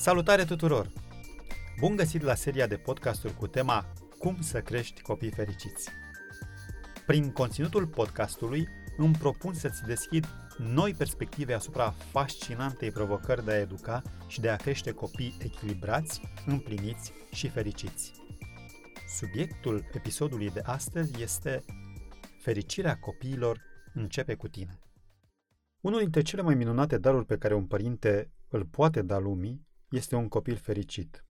Salutare tuturor! Bun găsit la seria de podcasturi cu tema Cum să crești copii fericiți. Prin conținutul podcastului îmi propun să-ți deschid noi perspective asupra fascinantei provocări de a educa și de a crește copii echilibrați, împliniți și fericiți. Subiectul episodului de astăzi este Fericirea copiilor începe cu tine. Unul dintre cele mai minunate daruri pe care un părinte îl poate da lumii este un copil fericit.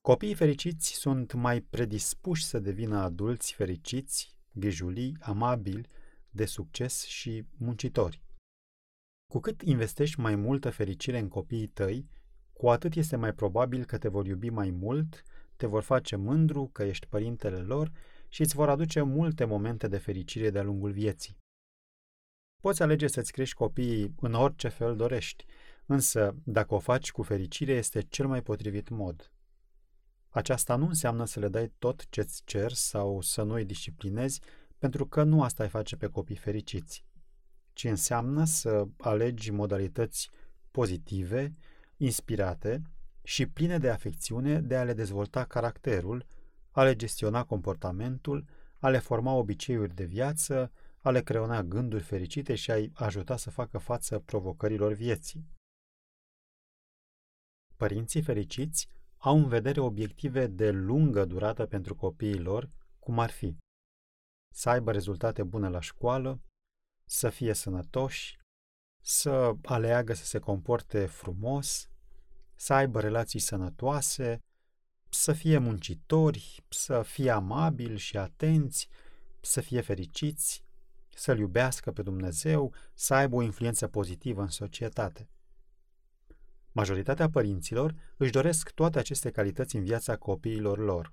Copiii fericiți sunt mai predispuși să devină adulți fericiți, grijulii, amabili, de succes și muncitori. Cu cât investești mai multă fericire în copiii tăi, cu atât este mai probabil că te vor iubi mai mult, te vor face mândru că ești părintele lor și îți vor aduce multe momente de fericire de-a lungul vieții. Poți alege să-ți crești copiii în orice fel dorești, însă dacă o faci cu fericire este cel mai potrivit mod. Aceasta nu înseamnă să le dai tot ce-ți cer sau să nu îi disciplinezi, pentru că nu asta îi face pe copii fericiți, ci înseamnă să alegi modalități pozitive, inspirate și pline de afecțiune de a le dezvolta caracterul, a le gestiona comportamentul, a le forma obiceiuri de viață, a le creona gânduri fericite și a-i ajuta să facă față provocărilor vieții. Părinții fericiți au în vedere obiective de lungă durată pentru copiii lor, cum ar fi să aibă rezultate bune la școală, să fie sănătoși, să aleagă să se comporte frumos, să aibă relații sănătoase, să fie muncitori, să fie amabili și atenți, să fie fericiți, să-L iubească pe Dumnezeu, să aibă o influență pozitivă în societate. Majoritatea părinților își doresc toate aceste calități în viața copiilor lor,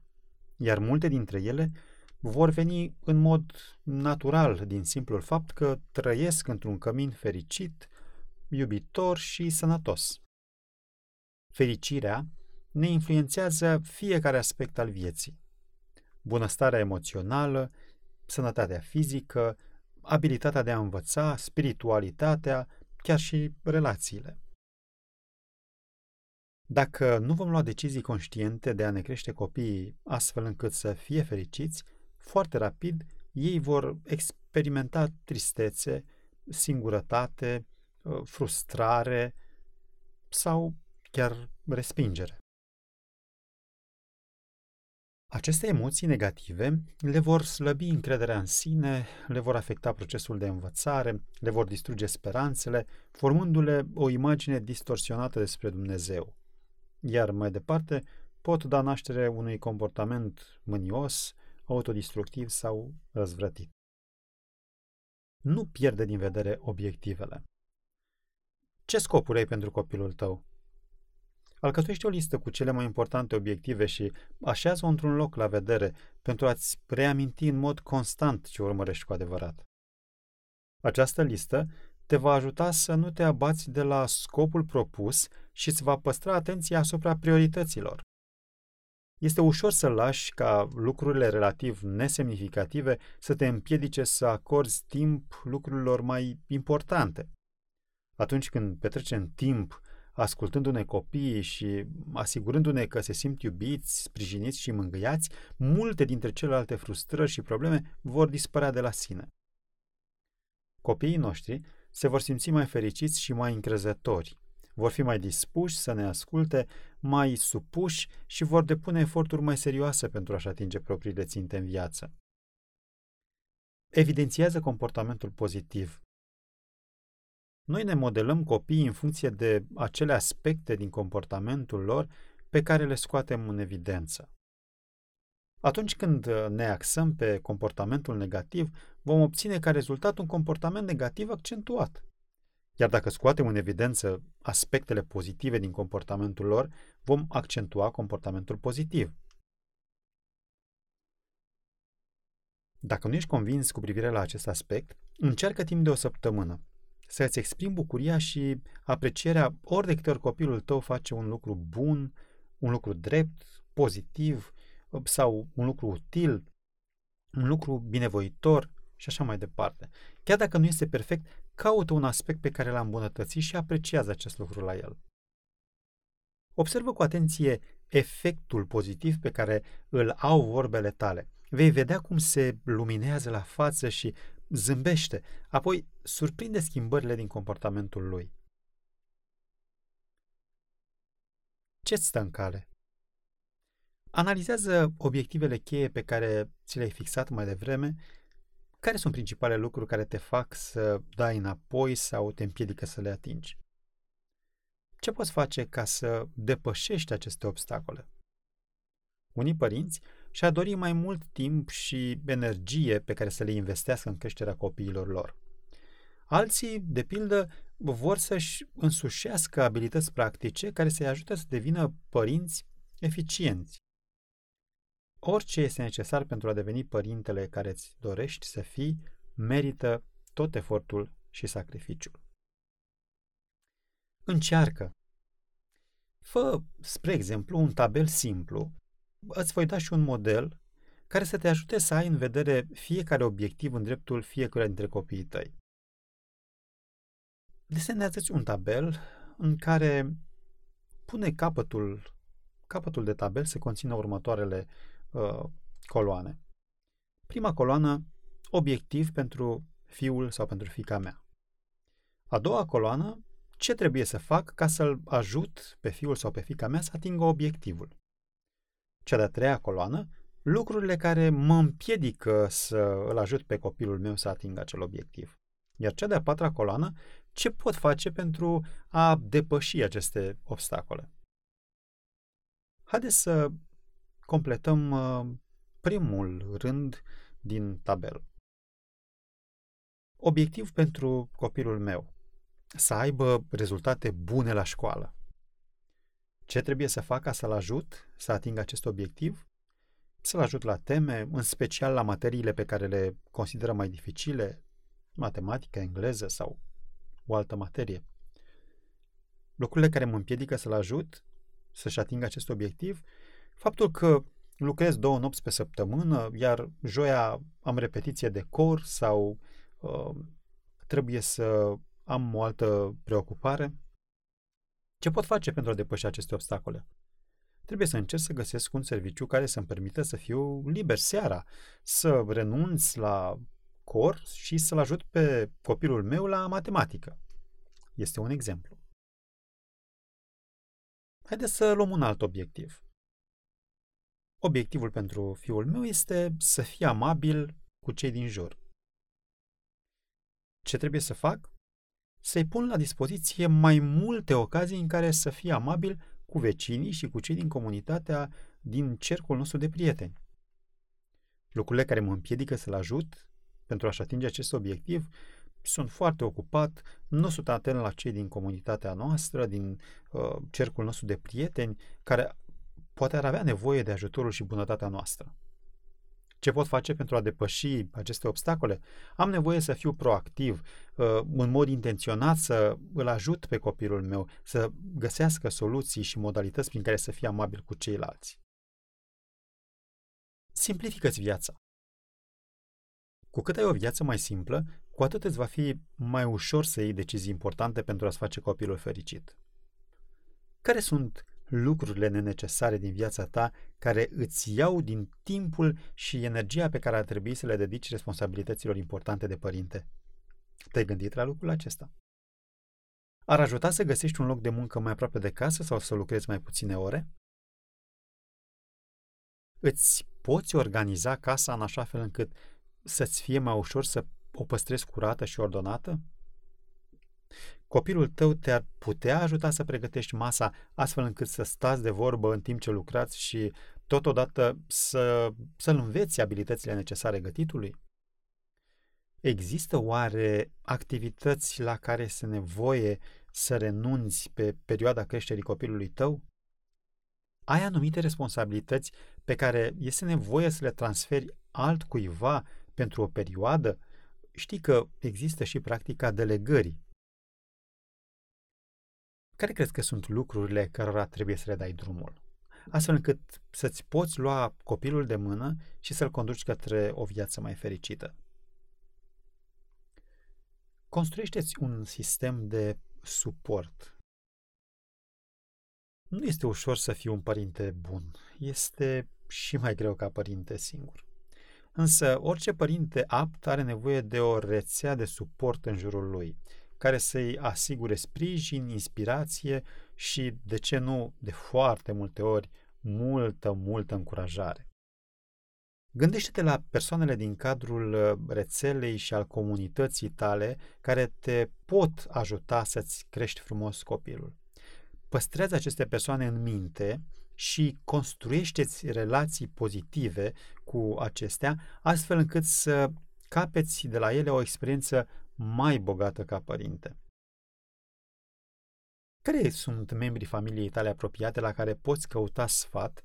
iar multe dintre ele vor veni în mod natural din simplul fapt că trăiesc într-un cămin fericit, iubitor și sănătos. Fericirea ne influențează fiecare aspect al vieții. Bunăstarea emoțională, sănătatea fizică, abilitatea de a învăța, spiritualitatea, chiar și relațiile. Dacă nu vom lua decizii conștiente de a ne crește copiii astfel încât să fie fericiți, foarte rapid ei vor experimenta tristețe, singurătate, uh, frustrare sau chiar respingere. Aceste emoții negative le vor slăbi încrederea în sine, le vor afecta procesul de învățare, le vor distruge speranțele, formându-le o imagine distorsionată despre Dumnezeu. Iar mai departe, pot da naștere unui comportament mânios, autodistructiv sau răzvrătit. Nu pierde din vedere obiectivele. Ce scopuri ai pentru copilul tău? Alcătuiește o listă cu cele mai importante obiective și așează-o într-un loc la vedere pentru a-ți reaminti în mod constant ce urmărești cu adevărat. Această listă te va ajuta să nu te abați de la scopul propus și îți va păstra atenția asupra priorităților. Este ușor să lași ca lucrurile relativ nesemnificative să te împiedice să acorzi timp lucrurilor mai importante. Atunci când petrecem timp ascultându-ne copiii și asigurându-ne că se simt iubiți, sprijiniți și mângâiați, multe dintre celelalte frustrări și probleme vor dispărea de la sine. Copiii noștri se vor simți mai fericiți și mai încrezători, vor fi mai dispuși să ne asculte, mai supuși și vor depune eforturi mai serioase pentru a-și atinge propriile ținte în viață. Evidențiază comportamentul pozitiv. Noi ne modelăm copiii în funcție de acele aspecte din comportamentul lor pe care le scoatem în evidență. Atunci când ne axăm pe comportamentul negativ, vom obține ca rezultat un comportament negativ accentuat. Iar dacă scoatem în evidență aspectele pozitive din comportamentul lor, vom accentua comportamentul pozitiv. Dacă nu ești convins cu privire la acest aspect, încearcă timp de o săptămână să îți exprimi bucuria și aprecierea ori de câte ori copilul tău face un lucru bun, un lucru drept, pozitiv sau un lucru util, un lucru binevoitor și așa mai departe. Chiar dacă nu este perfect, caută un aspect pe care l-a îmbunătățit și apreciază acest lucru la el. Observă cu atenție efectul pozitiv pe care îl au vorbele tale. Vei vedea cum se luminează la față și zâmbește, apoi surprinde schimbările din comportamentul lui. Ce-ți stă în cale? Analizează obiectivele cheie pe care ți le-ai fixat mai devreme. Care sunt principalele lucruri care te fac să dai înapoi sau te împiedică să le atingi? Ce poți face ca să depășești aceste obstacole? Unii părinți și-ar dori mai mult timp și energie pe care să le investească în creșterea copiilor lor. Alții, de pildă, vor să-și însușească abilități practice care să-i ajute să devină părinți eficienți. Orice este necesar pentru a deveni părintele care îți dorești să fii, merită tot efortul și sacrificiul. Încearcă. Fă, spre exemplu, un tabel simplu. Îți voi da și un model care să te ajute să ai în vedere fiecare obiectiv în dreptul fiecare dintre copiii tăi. Desenează-ți un tabel în care pune capătul, capătul de tabel se conține următoarele uh, coloane. Prima coloană, obiectiv pentru fiul sau pentru fica mea. A doua coloană, ce trebuie să fac ca să-l ajut pe fiul sau pe fica mea să atingă obiectivul. Cea de-a treia coloană, lucrurile care mă împiedică să îl ajut pe copilul meu să atingă acel obiectiv. Iar cea de-a patra coloană, ce pot face pentru a depăși aceste obstacole. Haideți să completăm uh, primul rând din tabel. Obiectiv pentru copilul meu. Să aibă rezultate bune la școală. Ce trebuie să fac ca să-l ajut să atingă acest obiectiv? Să-l ajut la teme, în special la materiile pe care le consideră mai dificile, matematică, engleză sau o altă materie. Lucrurile care mă împiedică să-l ajut să-și atingă acest obiectiv, faptul că lucrez două nopți pe săptămână, iar joia am repetiție de cor sau uh, trebuie să am o altă preocupare. Ce pot face pentru a depăși aceste obstacole? Trebuie să încerc să găsesc un serviciu care să-mi permită să fiu liber seara, să renunț la cor și să-l ajut pe copilul meu la matematică. Este un exemplu. Haideți să luăm un alt obiectiv. Obiectivul pentru fiul meu este să fie amabil cu cei din jur. Ce trebuie să fac? Să-i pun la dispoziție mai multe ocazii în care să fie amabil cu vecinii și cu cei din comunitatea din cercul nostru de prieteni. Lucrurile care mă împiedică să-l ajut pentru a-și atinge acest obiectiv sunt foarte ocupat, nu sunt atent la cei din comunitatea noastră, din uh, cercul nostru de prieteni, care poate ar avea nevoie de ajutorul și bunătatea noastră. Ce pot face pentru a depăși aceste obstacole? Am nevoie să fiu proactiv, uh, în mod intenționat să îl ajut pe copilul meu să găsească soluții și modalități prin care să fie amabil cu ceilalți. Simplifică-ți viața. Cu cât ai o viață mai simplă, cu atât îți va fi mai ușor să iei decizii importante pentru a-ți face copilul fericit. Care sunt lucrurile nenecesare din viața ta care îți iau din timpul și energia pe care ar trebui să le dedici responsabilităților importante de părinte? Te-ai gândit la lucrul acesta? Ar ajuta să găsești un loc de muncă mai aproape de casă sau să lucrezi mai puține ore? Îți poți organiza casa în așa fel încât să-ți fie mai ușor să o păstrezi curată și ordonată? Copilul tău te-ar putea ajuta să pregătești masa astfel încât să stați de vorbă în timp ce lucrați și totodată să, să-l înveți abilitățile necesare gătitului? Există oare activități la care este nevoie să renunți pe perioada creșterii copilului tău? Ai anumite responsabilități pe care este nevoie să le transferi altcuiva pentru o perioadă, știi că există și practica delegării. Care crezi că sunt lucrurile cărora trebuie să le dai drumul? Astfel încât să-ți poți lua copilul de mână și să-l conduci către o viață mai fericită. Construiește-ți un sistem de suport. Nu este ușor să fii un părinte bun. Este și mai greu ca părinte singur. Însă, orice părinte apt are nevoie de o rețea de suport în jurul lui, care să-i asigure sprijin, inspirație și, de ce nu, de foarte multe ori, multă, multă încurajare. Gândește-te la persoanele din cadrul uh, rețelei și al comunității tale care te pot ajuta să-ți crești frumos copilul. Păstrează aceste persoane în minte și construiește-ți relații pozitive cu acestea, astfel încât să capeți de la ele o experiență mai bogată ca părinte. Care sunt membrii familiei tale apropiate la care poți căuta sfat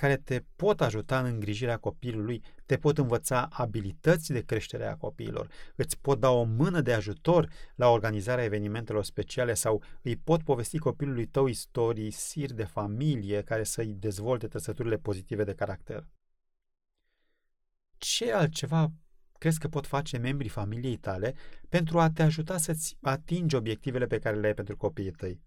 care te pot ajuta în îngrijirea copilului, te pot învăța abilități de creștere a copiilor, îți pot da o mână de ajutor la organizarea evenimentelor speciale sau îi pot povesti copilului tău istorii, siri de familie care să-i dezvolte trăsăturile pozitive de caracter. Ce altceva crezi că pot face membrii familiei tale pentru a te ajuta să-ți atingi obiectivele pe care le ai pentru copiii tăi?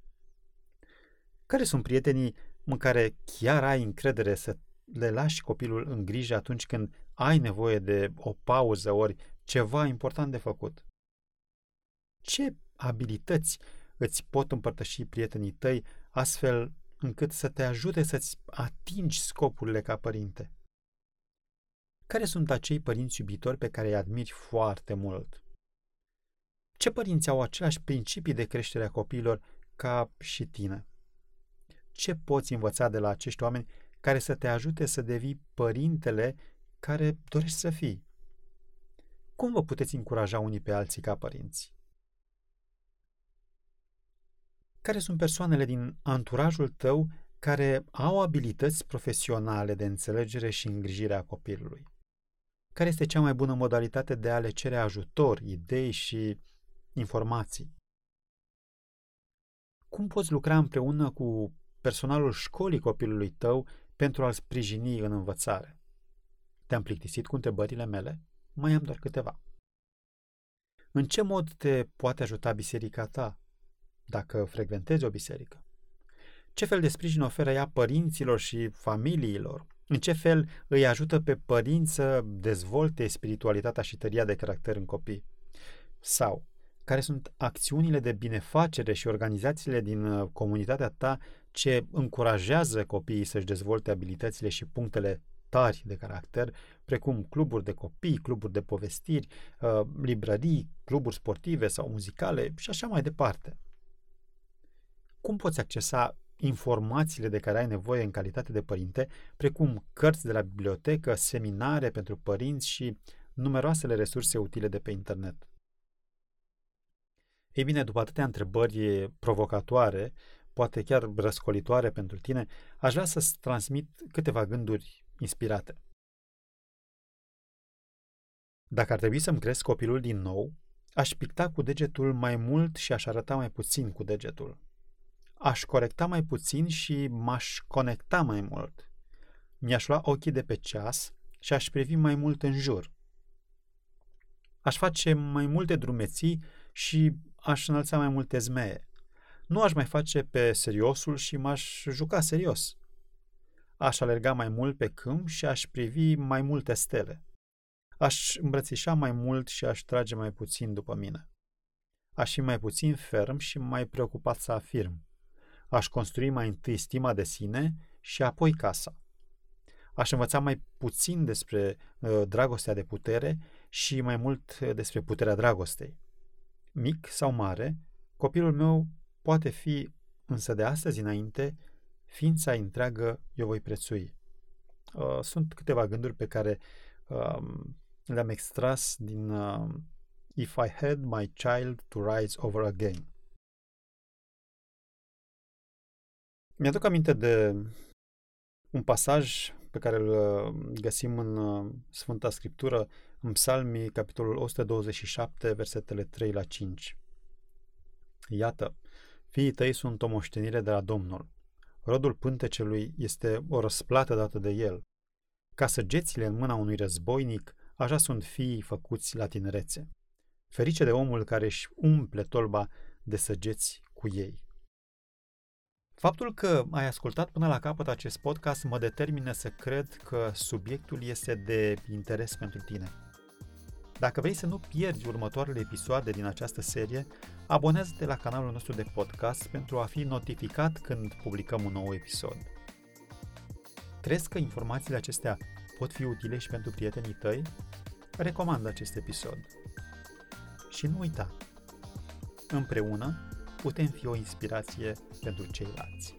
Care sunt prietenii în care chiar ai încredere să le lași copilul în grijă atunci când ai nevoie de o pauză ori ceva important de făcut. Ce abilități îți pot împărtăși prietenii tăi astfel încât să te ajute să-ți atingi scopurile ca părinte? Care sunt acei părinți iubitori pe care îi admiri foarte mult? Ce părinți au aceleași principii de creștere a copiilor ca și tine? ce poți învăța de la acești oameni care să te ajute să devii părintele care dorești să fii? Cum vă puteți încuraja unii pe alții ca părinți? Care sunt persoanele din anturajul tău care au abilități profesionale de înțelegere și îngrijire a copilului? Care este cea mai bună modalitate de a le cere ajutor, idei și informații? Cum poți lucra împreună cu personalul școlii copilului tău pentru a-l sprijini în învățare. Te-am plictisit cu întrebările mele? Mai am doar câteva. În ce mod te poate ajuta biserica ta, dacă frecventezi o biserică? Ce fel de sprijin oferă ea părinților și familiilor? În ce fel îi ajută pe părinți să dezvolte spiritualitatea și tăria de caracter în copii? Sau, care sunt acțiunile de binefacere și organizațiile din uh, comunitatea ta ce încurajează copiii să-și dezvolte abilitățile și punctele tari de caracter, precum cluburi de copii, cluburi de povestiri, uh, librării, cluburi sportive sau muzicale și așa mai departe. Cum poți accesa informațiile de care ai nevoie în calitate de părinte, precum cărți de la bibliotecă, seminare pentru părinți și numeroasele resurse utile de pe internet? Ei bine, după atâtea întrebări provocatoare, poate chiar răscolitoare pentru tine, aș vrea să-ți transmit câteva gânduri inspirate. Dacă ar trebui să-mi cresc copilul din nou, aș picta cu degetul mai mult și aș arăta mai puțin cu degetul. Aș corecta mai puțin și m-aș conecta mai mult. Mi-aș lua ochii de pe ceas și aș privi mai mult în jur. Aș face mai multe drumeții și aș înălța mai multe zmeie nu aș mai face pe seriosul și m-aș juca serios. Aș alerga mai mult pe câmp și aș privi mai multe stele. Aș îmbrățișa mai mult și aș trage mai puțin după mine. Aș fi mai puțin ferm și mai preocupat să afirm. Aș construi mai întâi stima de sine și apoi casa. Aș învăța mai puțin despre uh, dragostea de putere și mai mult uh, despre puterea dragostei. Mic sau mare, copilul meu Poate fi, însă de astăzi înainte, ființa întreagă eu voi prețui. Uh, sunt câteva gânduri pe care um, le-am extras din uh, If I Had My Child to Rise Over Again. Mi-aduc aminte de un pasaj pe care îl uh, găsim în uh, Sfânta Scriptură, în Psalmii, capitolul 127, versetele 3 la 5. Iată, Fiii tăi sunt o moștenire de la Domnul. Rodul pântecelui este o răsplată dată de el. Ca săgețile în mâna unui războinic, așa sunt fiii făcuți la tinerețe. Ferice de omul care își umple tolba de săgeți cu ei. Faptul că ai ascultat până la capăt acest podcast mă determină să cred că subiectul este de interes pentru tine. Dacă vrei să nu pierzi următoarele episoade din această serie, abonează-te la canalul nostru de podcast pentru a fi notificat când publicăm un nou episod. Crezi că informațiile acestea pot fi utile și pentru prietenii tăi? Recomand acest episod. Și nu uita, împreună putem fi o inspirație pentru ceilalți.